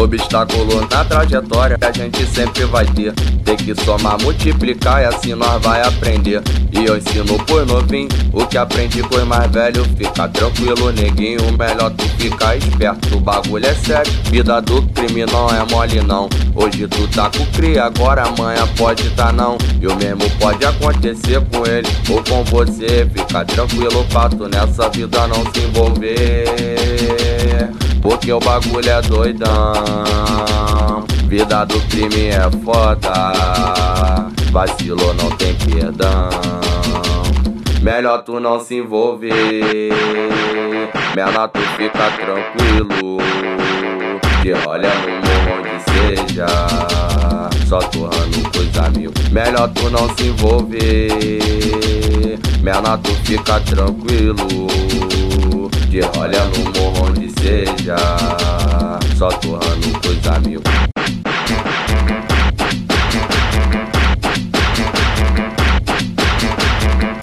Obstáculo na trajetória que a gente sempre vai ter. Tem que somar, multiplicar e assim nós vai aprender. E eu ensino por novinho o que aprendi com mais velhos. Fica tranquilo, neguinho, melhor tu ficar esperto. O bagulho é sério, vida do crime não é mole não. Hoje tu tá com cria, agora amanhã pode tá não. E o mesmo pode acontecer com ele ou com você. Fica tranquilo tu nessa vida não se envolver. Porque o bagulho é doidão. Vida do crime é foda. Vacilou, não tem perdão. Melhor tu não se envolver. Menor tu fica tranquilo. Que olha no morro onde seja. Só torrando coisa mil. Melhor tu não se envolver. Menor tu fica tranquilo. Que olha no morro seja. Só torrando coisa mil.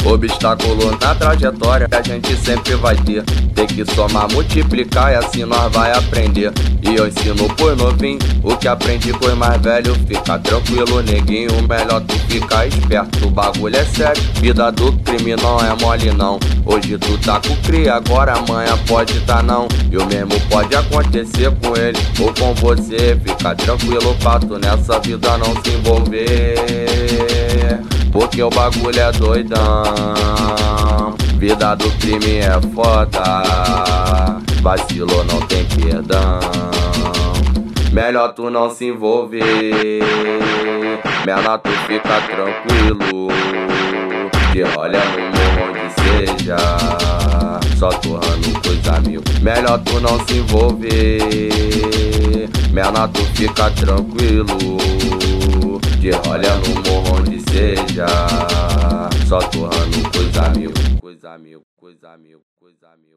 Obstáculo na trajetória que a gente sempre vai ter. Tem que somar, multiplicar e assim nós vai aprender. E eu ensino por novinho o que aprendi os mais velhos. Fica tranquilo, neguinho, melhor tu ficar esperto. O bagulho é sério, vida do crime não é mole não. Hoje tu tá com cria, agora amanhã pode tá não. E o mesmo pode acontecer com ele ou com você. Fica tranquilo pra tu nessa vida não se envolver. Porque o bagulho é doidão. Vida do crime é foda. Vacilou, não tem perdão. Melhor tu não se envolver. Menor tu fica tranquilo. Que olha no morro onde seja. Só torrando coisa mil. Melhor tu não se envolver. Menor tu fica tranquilo. Que olha no morro seja. Só torrando coisa mil, coisa mil, coisa mil, coisa mil.